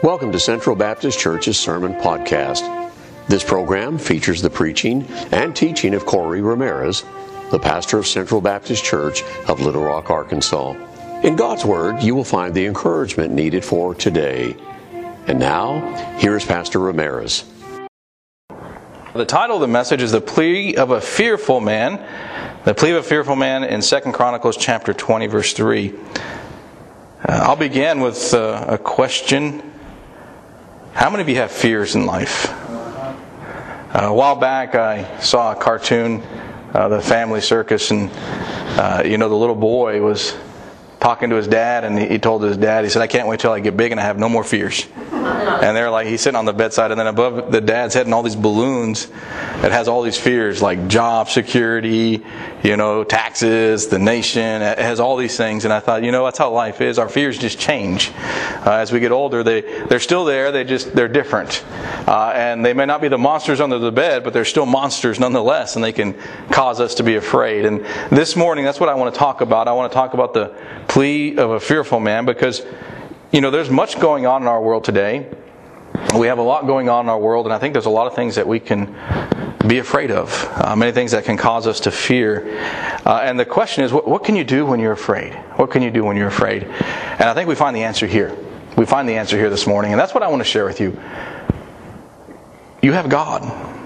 Welcome to Central Baptist Church's Sermon Podcast. This program features the preaching and teaching of Corey Ramirez, the pastor of Central Baptist Church of Little Rock, Arkansas. In God's Word, you will find the encouragement needed for today. And now, here is Pastor Ramirez. The title of the message is The Plea of a Fearful Man. The Plea of a Fearful Man in 2 Chronicles chapter 20, verse 3. Uh, I'll begin with uh, a question how many of you have fears in life? Uh, a while back, I saw a cartoon, uh, The Family Circus, and uh, you know, the little boy was talking to his dad, and he told his dad, he said, I can't wait till I get big and I have no more fears. And they're like, he's sitting on the bedside, and then above the dad's head, and all these balloons that has all these fears like job security, you know, taxes, the nation. It has all these things. And I thought, you know, that's how life is. Our fears just change uh, as we get older. They they're still there. They just they're different, uh, and they may not be the monsters under the bed, but they're still monsters nonetheless, and they can cause us to be afraid. And this morning, that's what I want to talk about. I want to talk about the of a fearful man because, you know, there's much going on in our world today. We have a lot going on in our world, and I think there's a lot of things that we can be afraid of, uh, many things that can cause us to fear. Uh, and the question is, what, what can you do when you're afraid? What can you do when you're afraid? And I think we find the answer here. We find the answer here this morning, and that's what I want to share with you. You have God.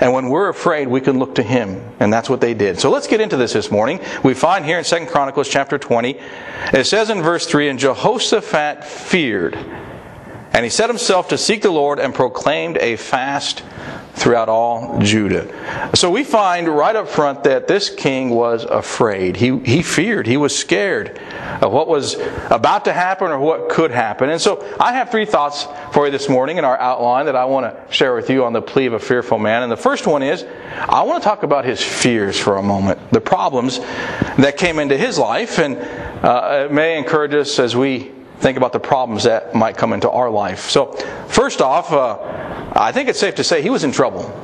And when we're afraid, we can look to Him. And that's what they did. So let's get into this this morning. We find here in 2 Chronicles chapter 20, it says in verse 3, And Jehoshaphat feared, and he set himself to seek the Lord and proclaimed a fast throughout all Judah. So we find right up front that this king was afraid. He, he feared. He was scared of what was about to happen or what could happen. And so I have three thoughts for you this morning in our outline that I want to share with you on the plea of a fearful man. And the first one is I want to talk about his fears for a moment, the problems that came into his life, and uh, it may encourage us as we think about the problems that might come into our life. So, first off, uh, I think it's safe to say he was in trouble.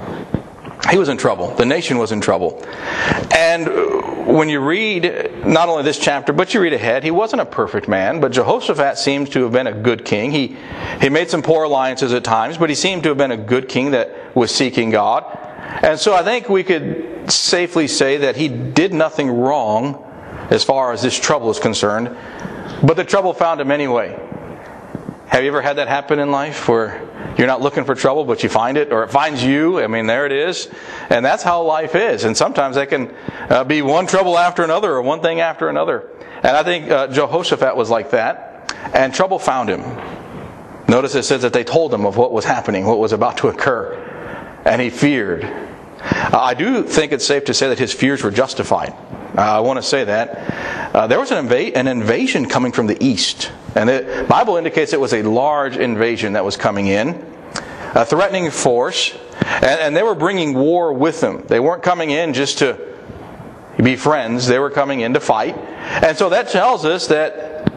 He was in trouble. The nation was in trouble. And when you read not only this chapter, but you read ahead, he wasn't a perfect man, but Jehoshaphat seems to have been a good king. He, he made some poor alliances at times, but he seemed to have been a good king that was seeking God. And so I think we could safely say that he did nothing wrong as far as this trouble is concerned, but the trouble found him anyway. Have you ever had that happen in life where you're not looking for trouble, but you find it, or it finds you? I mean, there it is. And that's how life is. And sometimes that can uh, be one trouble after another, or one thing after another. And I think uh, Jehoshaphat was like that, and trouble found him. Notice it says that they told him of what was happening, what was about to occur, and he feared. Uh, I do think it's safe to say that his fears were justified. Uh, I want to say that. Uh, there was an, inv- an, invasion coming from the east. And the Bible indicates it was a large invasion that was coming in, a threatening force. And, and they were bringing war with them. They weren't coming in just to be friends, they were coming in to fight. And so that tells us that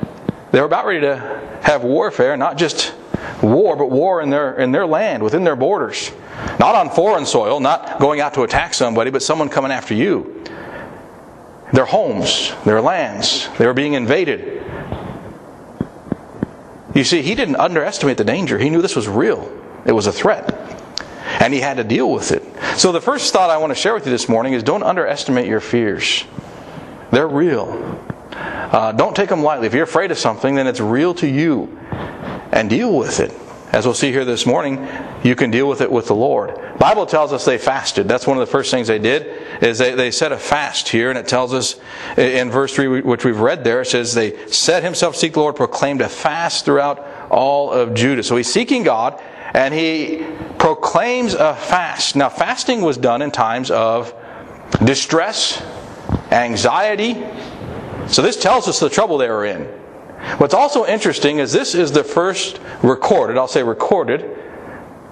they were about ready to have warfare, not just war, but war in their, in their land, within their borders. Not on foreign soil, not going out to attack somebody, but someone coming after you their homes, their lands. They were being invaded. You see, he didn't underestimate the danger. He knew this was real, it was a threat. And he had to deal with it. So, the first thought I want to share with you this morning is don't underestimate your fears. They're real. Uh, don't take them lightly. If you're afraid of something, then it's real to you. And deal with it. As we'll see here this morning, you can deal with it with the Lord. Bible tells us they fasted. That's one of the first things they did is they, they set a fast here, and it tells us in verse 3, which we've read there, it says they set himself seek the Lord, proclaimed a fast throughout all of Judah. So he's seeking God, and he proclaims a fast. Now, fasting was done in times of distress, anxiety. So this tells us the trouble they were in. What's also interesting is this is the first recorded, I'll say recorded,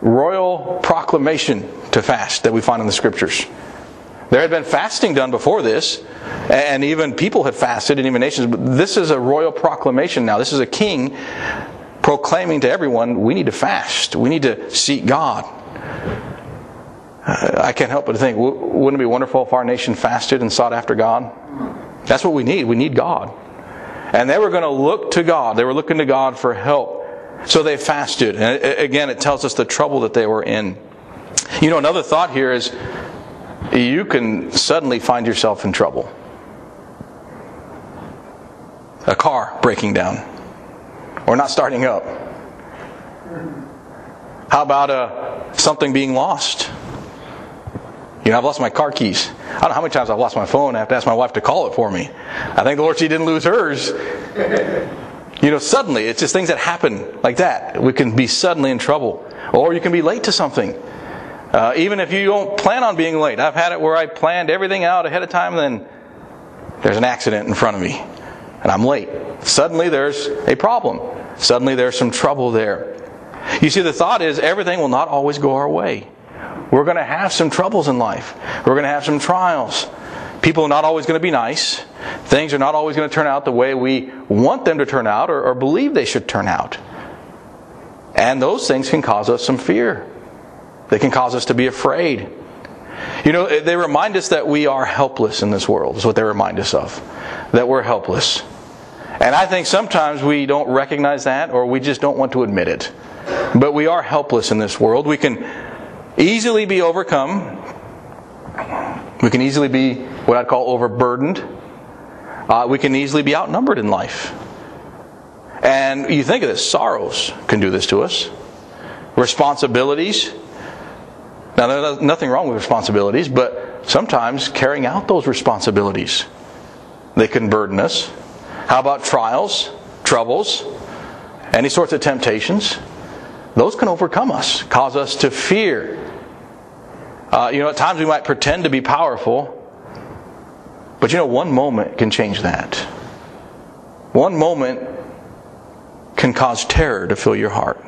royal proclamation to fast that we find in the scriptures. There had been fasting done before this, and even people had fasted, and even nations, but this is a royal proclamation now. This is a king proclaiming to everyone, we need to fast. We need to seek God. I can't help but think, wouldn't it be wonderful if our nation fasted and sought after God? That's what we need. We need God. And they were going to look to God. They were looking to God for help So they fasted. And again, it tells us the trouble that they were in. You know, another thought here is you can suddenly find yourself in trouble. A car breaking down or not starting up. How about uh, something being lost? You know, I've lost my car keys. I don't know how many times I've lost my phone. I have to ask my wife to call it for me. I thank the Lord she didn't lose hers. You know, suddenly, it's just things that happen like that. We can be suddenly in trouble. Or you can be late to something. Uh, even if you don't plan on being late. I've had it where I planned everything out ahead of time, and then there's an accident in front of me, and I'm late. Suddenly, there's a problem. Suddenly, there's some trouble there. You see, the thought is everything will not always go our way. We're going to have some troubles in life. We're going to have some trials. People are not always going to be nice. Things are not always going to turn out the way we want them to turn out or, or believe they should turn out. And those things can cause us some fear. They can cause us to be afraid. You know, they remind us that we are helpless in this world, is what they remind us of. That we're helpless. And I think sometimes we don't recognize that or we just don't want to admit it. But we are helpless in this world. We can easily be overcome. We can easily be what I'd call overburdened. Uh, we can easily be outnumbered in life. And you think of this sorrows can do this to us, responsibilities. Now, there's nothing wrong with responsibilities, but sometimes carrying out those responsibilities, they can burden us. How about trials, troubles, any sorts of temptations? Those can overcome us, cause us to fear. Uh, you know, at times we might pretend to be powerful, but you know, one moment can change that. One moment can cause terror to fill your heart.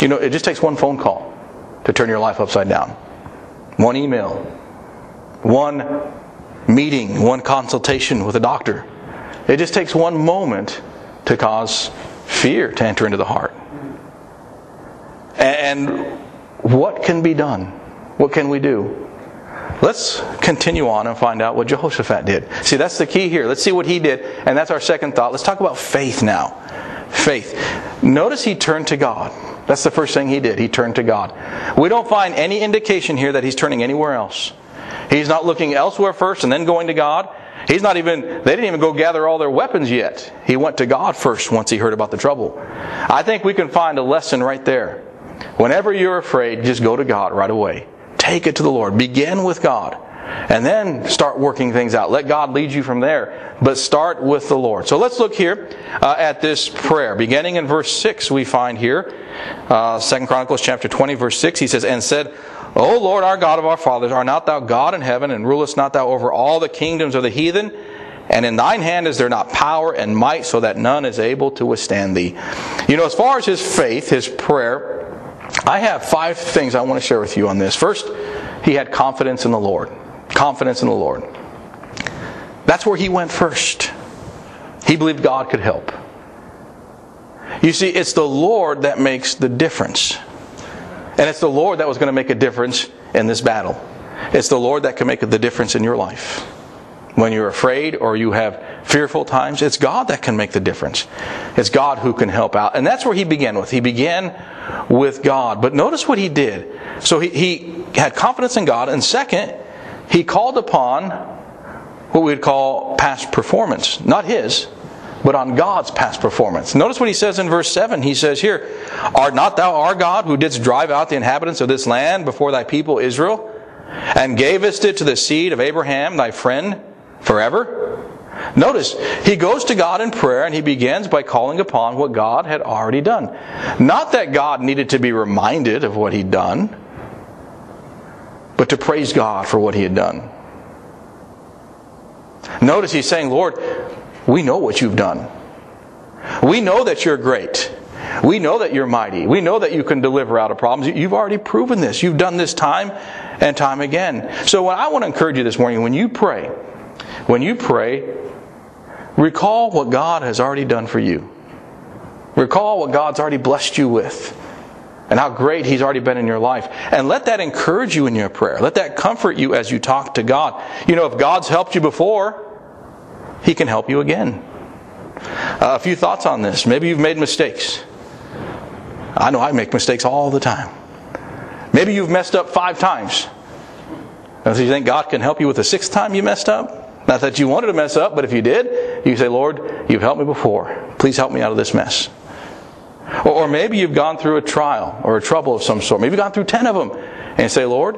You know, it just takes one phone call to turn your life upside down. One email, one meeting, one consultation with a doctor. It just takes one moment to cause fear to enter into the heart. And what can be done? What can we do? Let's continue on and find out what Jehoshaphat did. See, that's the key here. Let's see what he did, and that's our second thought. Let's talk about faith now. Faith. Notice he turned to God. That's the first thing he did. He turned to God. We don't find any indication here that he's turning anywhere else. He's not looking elsewhere first and then going to God. He's not even, they didn't even go gather all their weapons yet. He went to God first once he heard about the trouble. I think we can find a lesson right there. Whenever you're afraid, just go to God right away. Take it to the Lord. Begin with God. And then start working things out. Let God lead you from there. But start with the Lord. So let's look here uh, at this prayer. Beginning in verse 6, we find here, uh, 2 Chronicles chapter 20, verse 6, he says, And said, O Lord, our God of our fathers, art not thou God in heaven, and rulest not thou over all the kingdoms of the heathen? And in thine hand is there not power and might, so that none is able to withstand thee. You know, as far as his faith, his prayer, I have five things I want to share with you on this. First, he had confidence in the Lord. Confidence in the Lord. That's where he went first. He believed God could help. You see, it's the Lord that makes the difference. And it's the Lord that was going to make a difference in this battle. It's the Lord that can make the difference in your life. When you're afraid or you have fearful times, it's God that can make the difference. It's God who can help out. And that's where he began with. He began with God. But notice what he did. So he, he had confidence in God. And second, he called upon what we'd call past performance. Not his, but on God's past performance. Notice what he says in verse 7. He says here, Art not thou our God who didst drive out the inhabitants of this land before thy people Israel, and gavest it to the seed of Abraham, thy friend, forever? Notice, he goes to God in prayer and he begins by calling upon what God had already done. Not that God needed to be reminded of what he'd done, but to praise God for what he had done. Notice he's saying, Lord, we know what you've done. We know that you're great. We know that you're mighty. We know that you can deliver out of problems. You've already proven this. You've done this time and time again. So, what I want to encourage you this morning, when you pray, when you pray, recall what God has already done for you. Recall what God's already blessed you with and how great He's already been in your life. And let that encourage you in your prayer. Let that comfort you as you talk to God. You know, if God's helped you before, He can help you again. Uh, a few thoughts on this. Maybe you've made mistakes. I know I make mistakes all the time. Maybe you've messed up five times. And so you think God can help you with the sixth time you messed up? Not that you wanted to mess up, but if you did, you say, Lord, you've helped me before. Please help me out of this mess. Or, maybe you've gone through a trial or a trouble of some sort. Maybe you've gone through ten of them. And say, Lord,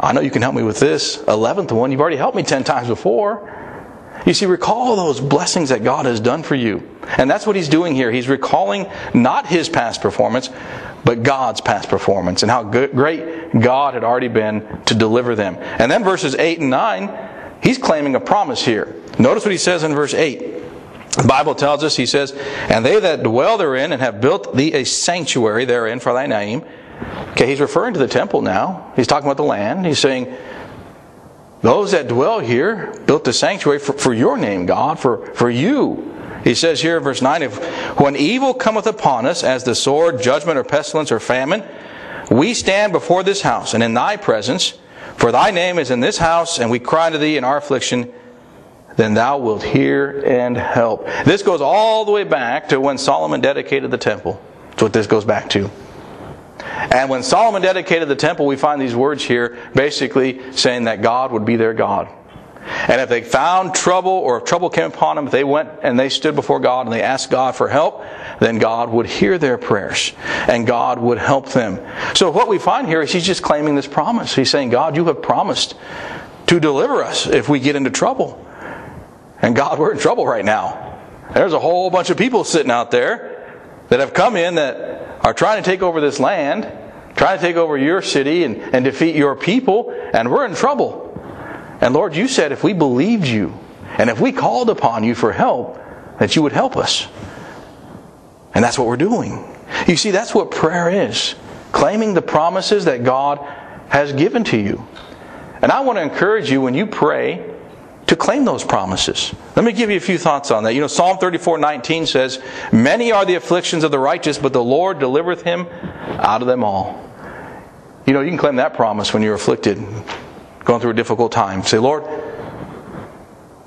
I know you can help me with this 11th one. You've already helped me 10 times before. You see, recall those blessings that God has done for you. And that's what he's doing here. He's recalling not his past performance, but God's past performance and how great God had already been to deliver them. And then verses 8 and 9, he's claiming a promise here. Notice what he says in verse 8. The Bible tells us, he says, And they that dwell therein and have built thee a sanctuary therein for thy name. Okay, he's referring to the temple now. He's talking about the land. He's saying, Those that dwell here built the sanctuary for, for your name, God, for, for you. He says here in verse 9, if when evil cometh upon us as the sword, judgment, or pestilence, or famine, we stand before this house and in thy presence, for thy name is in this house, and we cry to thee in our affliction, then thou wilt hear and help. This goes all the way back to when Solomon dedicated the temple. That's what this goes back to. And when Solomon dedicated the temple, we find these words here basically saying that God would be their God. And if they found trouble or if trouble came upon them, if they went and they stood before God and they asked God for help, then God would hear their prayers and God would help them. So what we find here is he's just claiming this promise. He's saying, God, you have promised to deliver us if we get into trouble. And God, we're in trouble right now. There's a whole bunch of people sitting out there that have come in that are trying to take over this land, trying to take over your city and, and defeat your people, and we're in trouble. And Lord, you said if we believed you and if we called upon you for help, that you would help us. And that's what we're doing. You see, that's what prayer is claiming the promises that God has given to you. And I want to encourage you when you pray to claim those promises. Let me give you a few thoughts on that. You know, Psalm 34 19 says, Many are the afflictions of the righteous, but the Lord delivereth him out of them all. You know, you can claim that promise when you're afflicted, going through a difficult time. Say, Lord,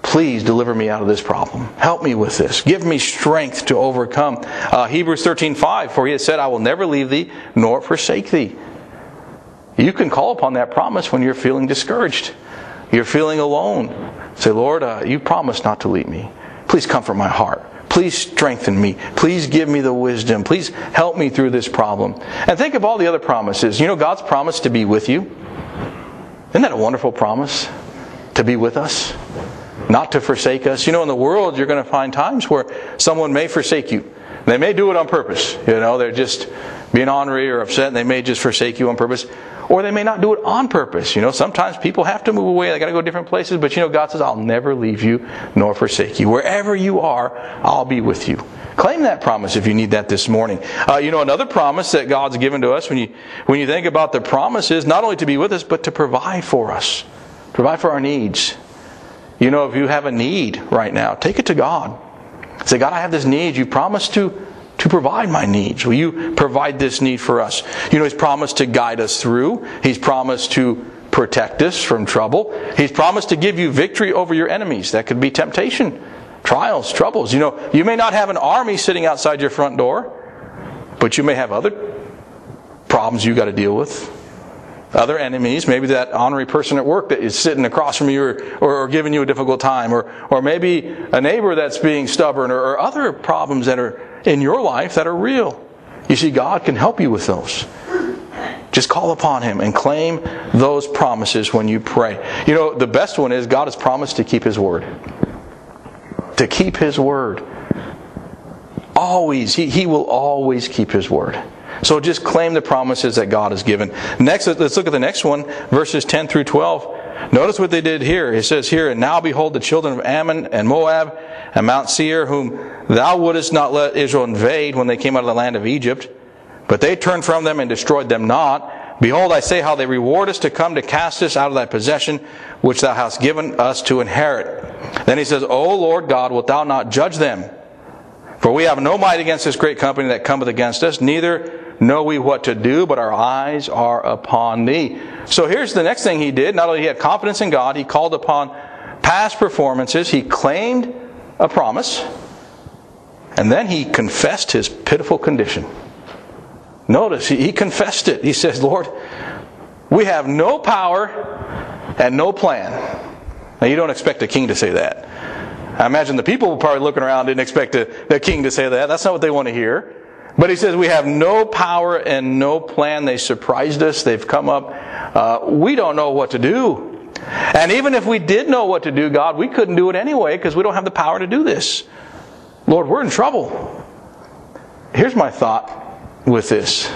please deliver me out of this problem. Help me with this. Give me strength to overcome. Uh, Hebrews 13 5, for he has said, I will never leave thee nor forsake thee. You can call upon that promise when you're feeling discouraged. You're feeling alone. Say, Lord, uh, you promised not to leave me. Please comfort my heart. Please strengthen me. Please give me the wisdom. Please help me through this problem. And think of all the other promises. You know, God's promise to be with you. Isn't that a wonderful promise? To be with us, not to forsake us. You know, in the world, you're going to find times where someone may forsake you. They may do it on purpose. You know, they're just being ornery or upset, and they may just forsake you on purpose or they may not do it on purpose. You know, sometimes people have to move away, they got to go different places, but you know, God says, I'll never leave you nor forsake you. Wherever you are, I'll be with you. Claim that promise if you need that this morning. Uh, you know, another promise that God's given to us when you, when you think about the promises, not only to be with us, but to provide for us, provide for our needs. You know, if you have a need right now, take it to God. Say, God, I have this need. You promised to to provide my needs. Will you provide this need for us? You know, He's promised to guide us through. He's promised to protect us from trouble. He's promised to give you victory over your enemies. That could be temptation, trials, troubles. You know, you may not have an army sitting outside your front door, but you may have other problems you got to deal with. Other enemies, maybe that honorary person at work that is sitting across from you or, or, or giving you a difficult time, or, or maybe a neighbor that's being stubborn, or, or other problems that are in your life that are real. You see, God can help you with those. Just call upon Him and claim those promises when you pray. You know, the best one is God has promised to keep His word. To keep His word. Always. He, he will always keep His word. So just claim the promises that God has given. Next, let's look at the next one, verses 10 through 12. Notice what they did here. It says here, And now behold, the children of Ammon and Moab and Mount Seir, whom thou wouldest not let Israel invade when they came out of the land of Egypt. But they turned from them and destroyed them not. Behold, I say how they reward us to come to cast us out of thy possession, which thou hast given us to inherit. Then he says, O Lord God, wilt thou not judge them? For we have no might against this great company that cometh against us, neither know we what to do, but our eyes are upon thee. So here's the next thing he did. Not only he had confidence in God, he called upon past performances, he claimed a promise, and then he confessed his pitiful condition. Notice, he, confessed it. He says, Lord, we have no power and no plan. Now, you don't expect a king to say that. I imagine the people were probably looking around didn't expect a king to say that. That's not what they want to hear. But he says, We have no power and no plan. They surprised us. They've come up. Uh, we don't know what to do. And even if we did know what to do, God, we couldn't do it anyway because we don't have the power to do this. Lord, we're in trouble. Here's my thought with this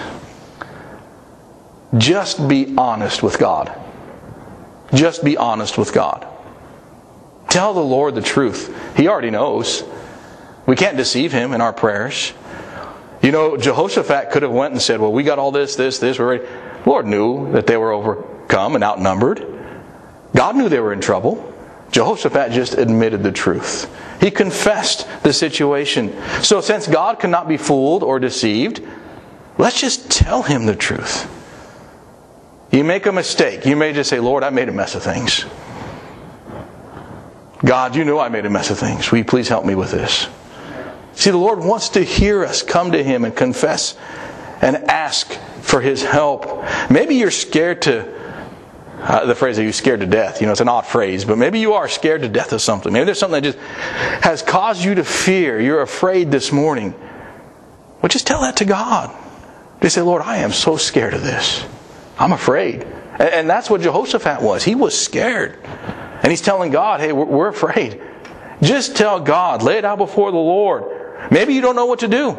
just be honest with God. Just be honest with God. Tell the Lord the truth. He already knows. We can't deceive him in our prayers. You know, Jehoshaphat could have went and said, "Well, we got all this, this, this. We're ready." Lord knew that they were overcome and outnumbered. God knew they were in trouble. Jehoshaphat just admitted the truth. He confessed the situation. So, since God cannot be fooled or deceived, let's just tell him the truth. You make a mistake. You may just say, Lord, I made a mess of things. God, you know I made a mess of things. Will you please help me with this? See, the Lord wants to hear us come to Him and confess and ask for His help. Maybe you're scared to, uh, the phrase, are you're scared to death? You know, it's an odd phrase, but maybe you are scared to death of something. Maybe there's something that just has caused you to fear. You're afraid this morning. Well, just tell that to God. Just say, Lord, I am so scared of this. I'm afraid. And that's what Jehoshaphat was. He was scared. And he's telling God, hey, we're afraid. Just tell God, lay it out before the Lord. Maybe you don't know what to do.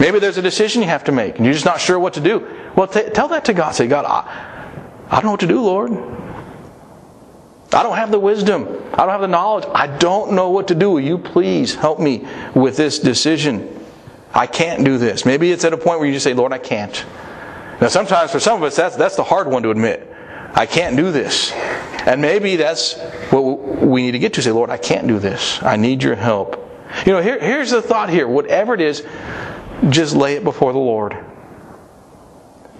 Maybe there's a decision you have to make and you're just not sure what to do. Well, t- tell that to God. Say, God, I, I don't know what to do, Lord. I don't have the wisdom. I don't have the knowledge. I don't know what to do. Will you please help me with this decision? I can't do this. Maybe it's at a point where you just say, Lord, I can't. Now, sometimes for some of us, that's, that's the hard one to admit. I can't do this. And maybe that's what we need to get to say, Lord, I can't do this. I need your help. You know, here, here's the thought here. Whatever it is, just lay it before the Lord.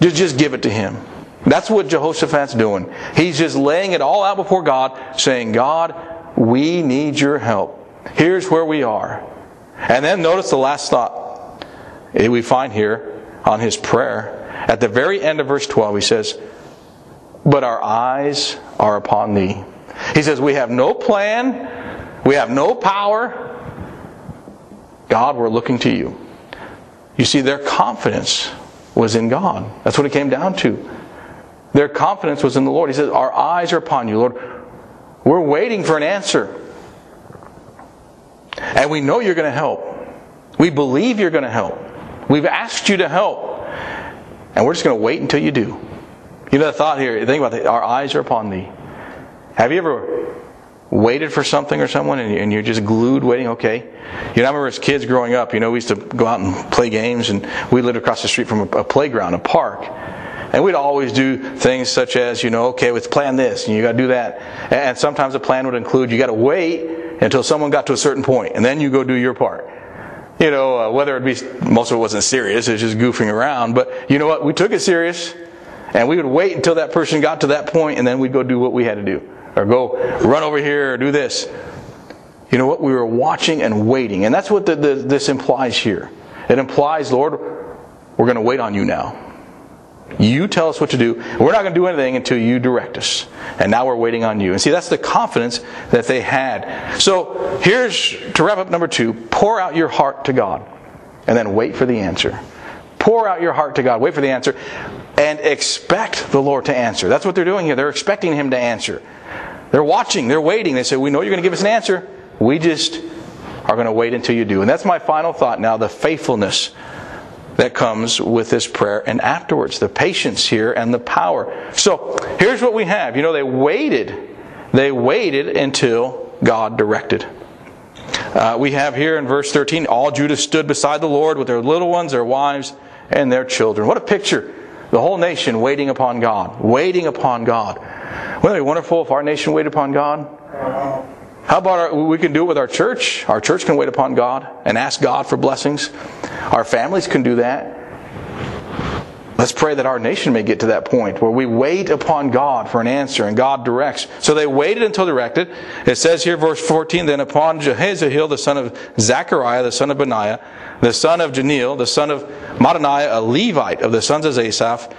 Just, just give it to Him. That's what Jehoshaphat's doing. He's just laying it all out before God, saying, God, we need your help. Here's where we are. And then notice the last thought we find here on his prayer. At the very end of verse 12, he says, But our eyes are upon thee. He says, We have no plan, we have no power, God, we're looking to you. You see, their confidence was in God. That's what it came down to. Their confidence was in the Lord. He says, Our eyes are upon you, Lord. We're waiting for an answer. And we know you're going to help. We believe you're going to help. We've asked you to help. And we're just going to wait until you do. You know the thought here, think about it. Our eyes are upon thee. Have you ever waited for something or someone and you're just glued waiting okay? You know i remember as kids growing up you know we used to go out and play games and we lived across the street from a, playground a park. And we'd always do things such as you know okay let's plan this and you got to do that. And sometimes the plan would include you got to wait until someone got to a certain point and then you go do your part. You know uh, whether it be most of it wasn't serious it was just goofing around but you know what? We took it serious and we would wait until that person got to that point and then we'd go do what we had to do or go run over here or do this. You know what? We were watching and waiting. And that's what the, the, this implies here. It implies, Lord, we're going to wait on you now. You tell us what to do. We're not going to do anything until you direct us. And now we're waiting on you. And see, that's the confidence that they had. So here's to wrap up number two pour out your heart to God and then wait for the answer. Pour out your heart to God, wait for the answer, and expect the Lord to answer. That's what they're doing here. They're expecting Him to answer. They're watching, they're waiting. They say, We know you're going to give us an answer. We just are going to wait until you do. And that's my final thought now the faithfulness that comes with this prayer and afterwards, the patience here and the power. So here's what we have. You know, they waited. They waited until God directed. Uh, we have here in verse 13 all Judah stood beside the Lord with their little ones, their wives, and their children. What a picture. The whole nation waiting upon God, waiting upon God. Wouldn't it be wonderful if our nation waited upon God? How about our, we can do it with our church? Our church can wait upon God and ask God for blessings. Our families can do that. Let's pray that our nation may get to that point where we wait upon God for an answer and God directs. So they waited until directed. It says here, verse 14, then upon Jahaziel, the son of Zechariah, the son of Benaiah, the son of Janiel, the son of Mattaniah, a Levite of the sons of Asaph,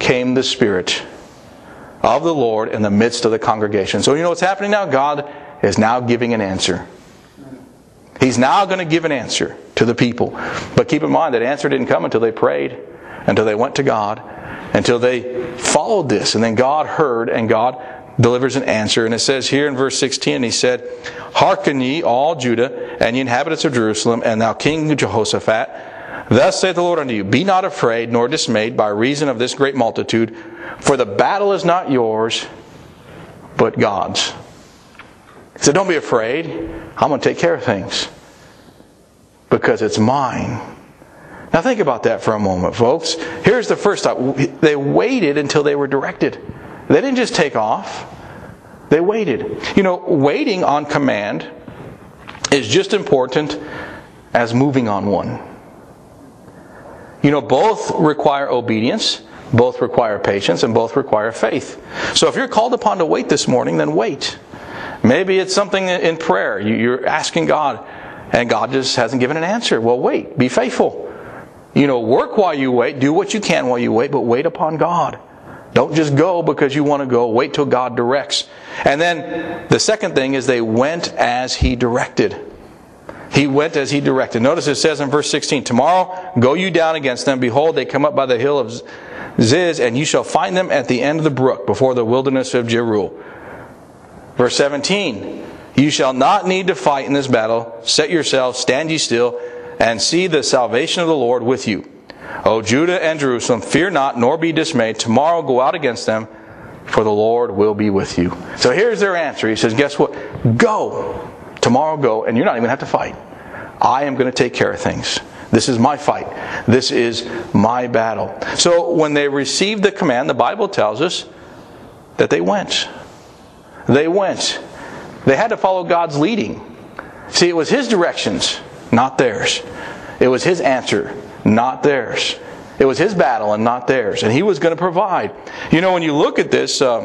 came the Spirit of the Lord in the midst of the congregation. So you know what's happening now? God is now giving an answer. He's now going to give an answer to the people. But keep in mind that answer didn't come until they prayed until they went to God, until they followed this. And then God heard and God delivers an answer. And it says here in verse 16, He said, Hearken ye, all Judah, and ye inhabitants of Jerusalem, and thou King Jehoshaphat. Thus saith the Lord unto you, Be not afraid nor dismayed by reason of this great multitude, for the battle is not yours, but God's. He said, Don't be afraid. I'm going to take care of things because it's mine. Now think about that for a moment, folks. Here's the first thought. They waited until they were directed. They didn't just take off. They waited. You know, waiting on command is just important as moving on one. You know, both require obedience, both require patience, and both require faith. So if you're called upon to wait this morning, then wait. Maybe it's something in prayer. You're asking God, and God just hasn't given an answer. Well, wait. Be faithful. You know, work while you wait, do what you can while you wait, but wait upon God. Don't just go because you want to go. Wait till God directs. And then the second thing is they went as He directed. He went as He directed. Notice it says in verse 16, Tomorrow go you down against them. Behold, they come up by the hill of Ziz, and you shall find them at the end of the brook before the wilderness of Jeruel. Verse 17, You shall not need to fight in this battle. Set yourselves, stand ye still and see the salvation of the Lord with you. O Judah and Jerusalem, fear not, nor be dismayed. Tomorrow go out against them, for the Lord will be with you. So here's their answer. He says, Guess what? Go. Tomorrow go, and you're not even going to have to fight. I am going to take care of things. This is my fight. This is my battle. So when they received the command, the Bible tells us that they went. They went. They had to follow God's leading. See, it was His directions not theirs. It was his answer, not theirs. It was his battle and not theirs. And he was going to provide. You know, when you look at this, um,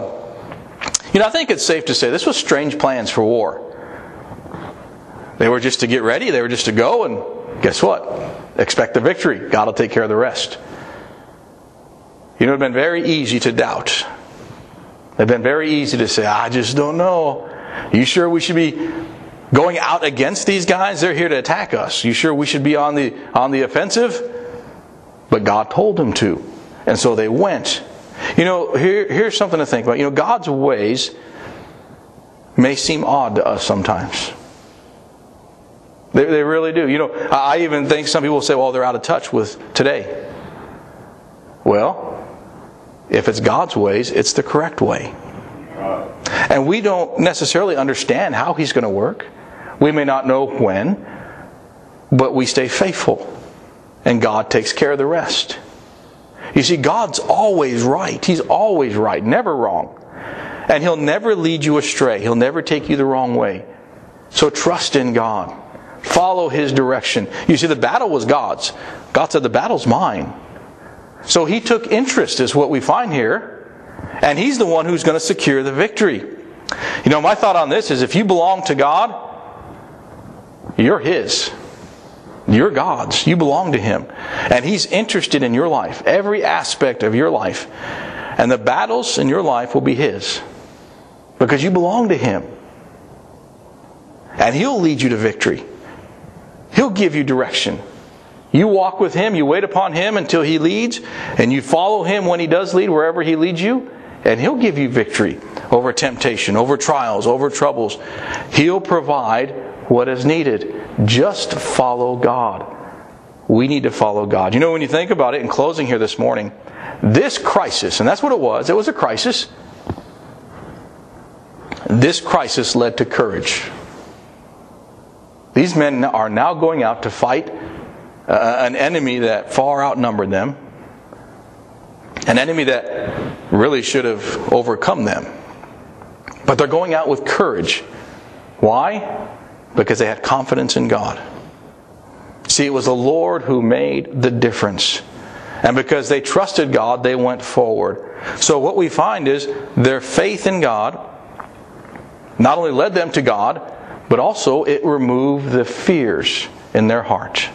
you know, I think it's safe to say this was strange plans for war. They were just to get ready, they were just to go, and guess what? Expect the victory. God will take care of the rest. You know, it would have been very easy to doubt. It would have been very easy to say, I just don't know. You sure we should be going out against these guys. They're here to attack us. You sure we should be on the on the offensive? But God told them to. And so they went. You know, here, here's something to think about. You know, God's ways may seem odd to us sometimes. They, they really do. You know, I even think some people say, well, they're out of touch with today. Well, if it's God's ways, it's the correct way. And we don't necessarily understand how He's going to work. We may not know when, but we stay faithful. And God takes care of the rest. You see, God's always right. He's always right, never wrong. And He'll never lead you astray, He'll never take you the wrong way. So trust in God. Follow His direction. You see, the battle was God's. God said, The battle's mine. So He took interest, is what we find here. And He's the one who's going to secure the victory. You know, my thought on this is if you belong to God, you're His. You're God's. You belong to Him. And He's interested in your life, every aspect of your life. And the battles in your life will be His. Because you belong to Him. And He'll lead you to victory. He'll give you direction. You walk with Him, you wait upon Him until He leads, and you follow Him when He does lead, wherever He leads you, and He'll give you victory over temptation, over trials, over troubles. He'll provide what is needed. Just follow God. We need to follow God. You know, when you think about it, in closing here this morning, this crisis, and that's what it was, it was a crisis. This crisis led to courage. These men are now going out to fight uh, an enemy that far outnumbered them, an enemy that really should have overcome them. But they're going out with courage. Why? Because they had confidence in God. See, it was the Lord who made the difference. And because they trusted God, they went forward. So what we find is their faith in God not only led them to God, but also it removed the fears in their heart.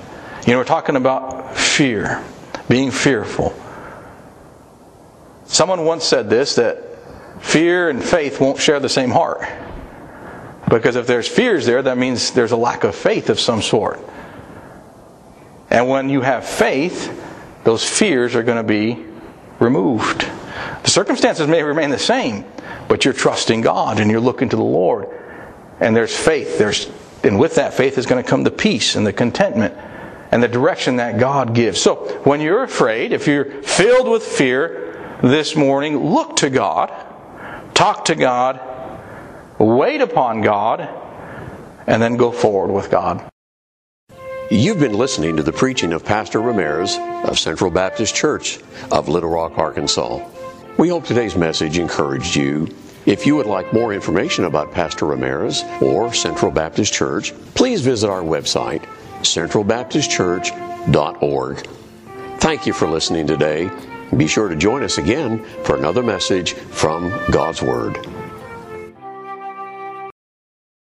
You know, we're talking about fear, being fearful. Someone once said this that fear and faith won't share the same heart. Because if there's fears there, that means there's a lack of faith of some sort. And when you have faith, those fears are going to be removed. The circumstances may remain the same, but you're trusting God and you're looking to the Lord. And there's faith. There's, and with that faith is going to come the peace and the contentment and the direction that God gives. So when you're afraid, if you're filled with fear this morning, look to God, talk to God, wait upon God, and then go forward with God. You've been listening to the preaching of Pastor Ramirez of Central Baptist Church of Little Rock, Arkansas. We hope today's message encouraged you. If you would like more information about Pastor Ramirez or Central Baptist Church, please visit our website, centralbaptistchurch.org. Thank you for listening today. Be sure to join us again for another message from God's Word.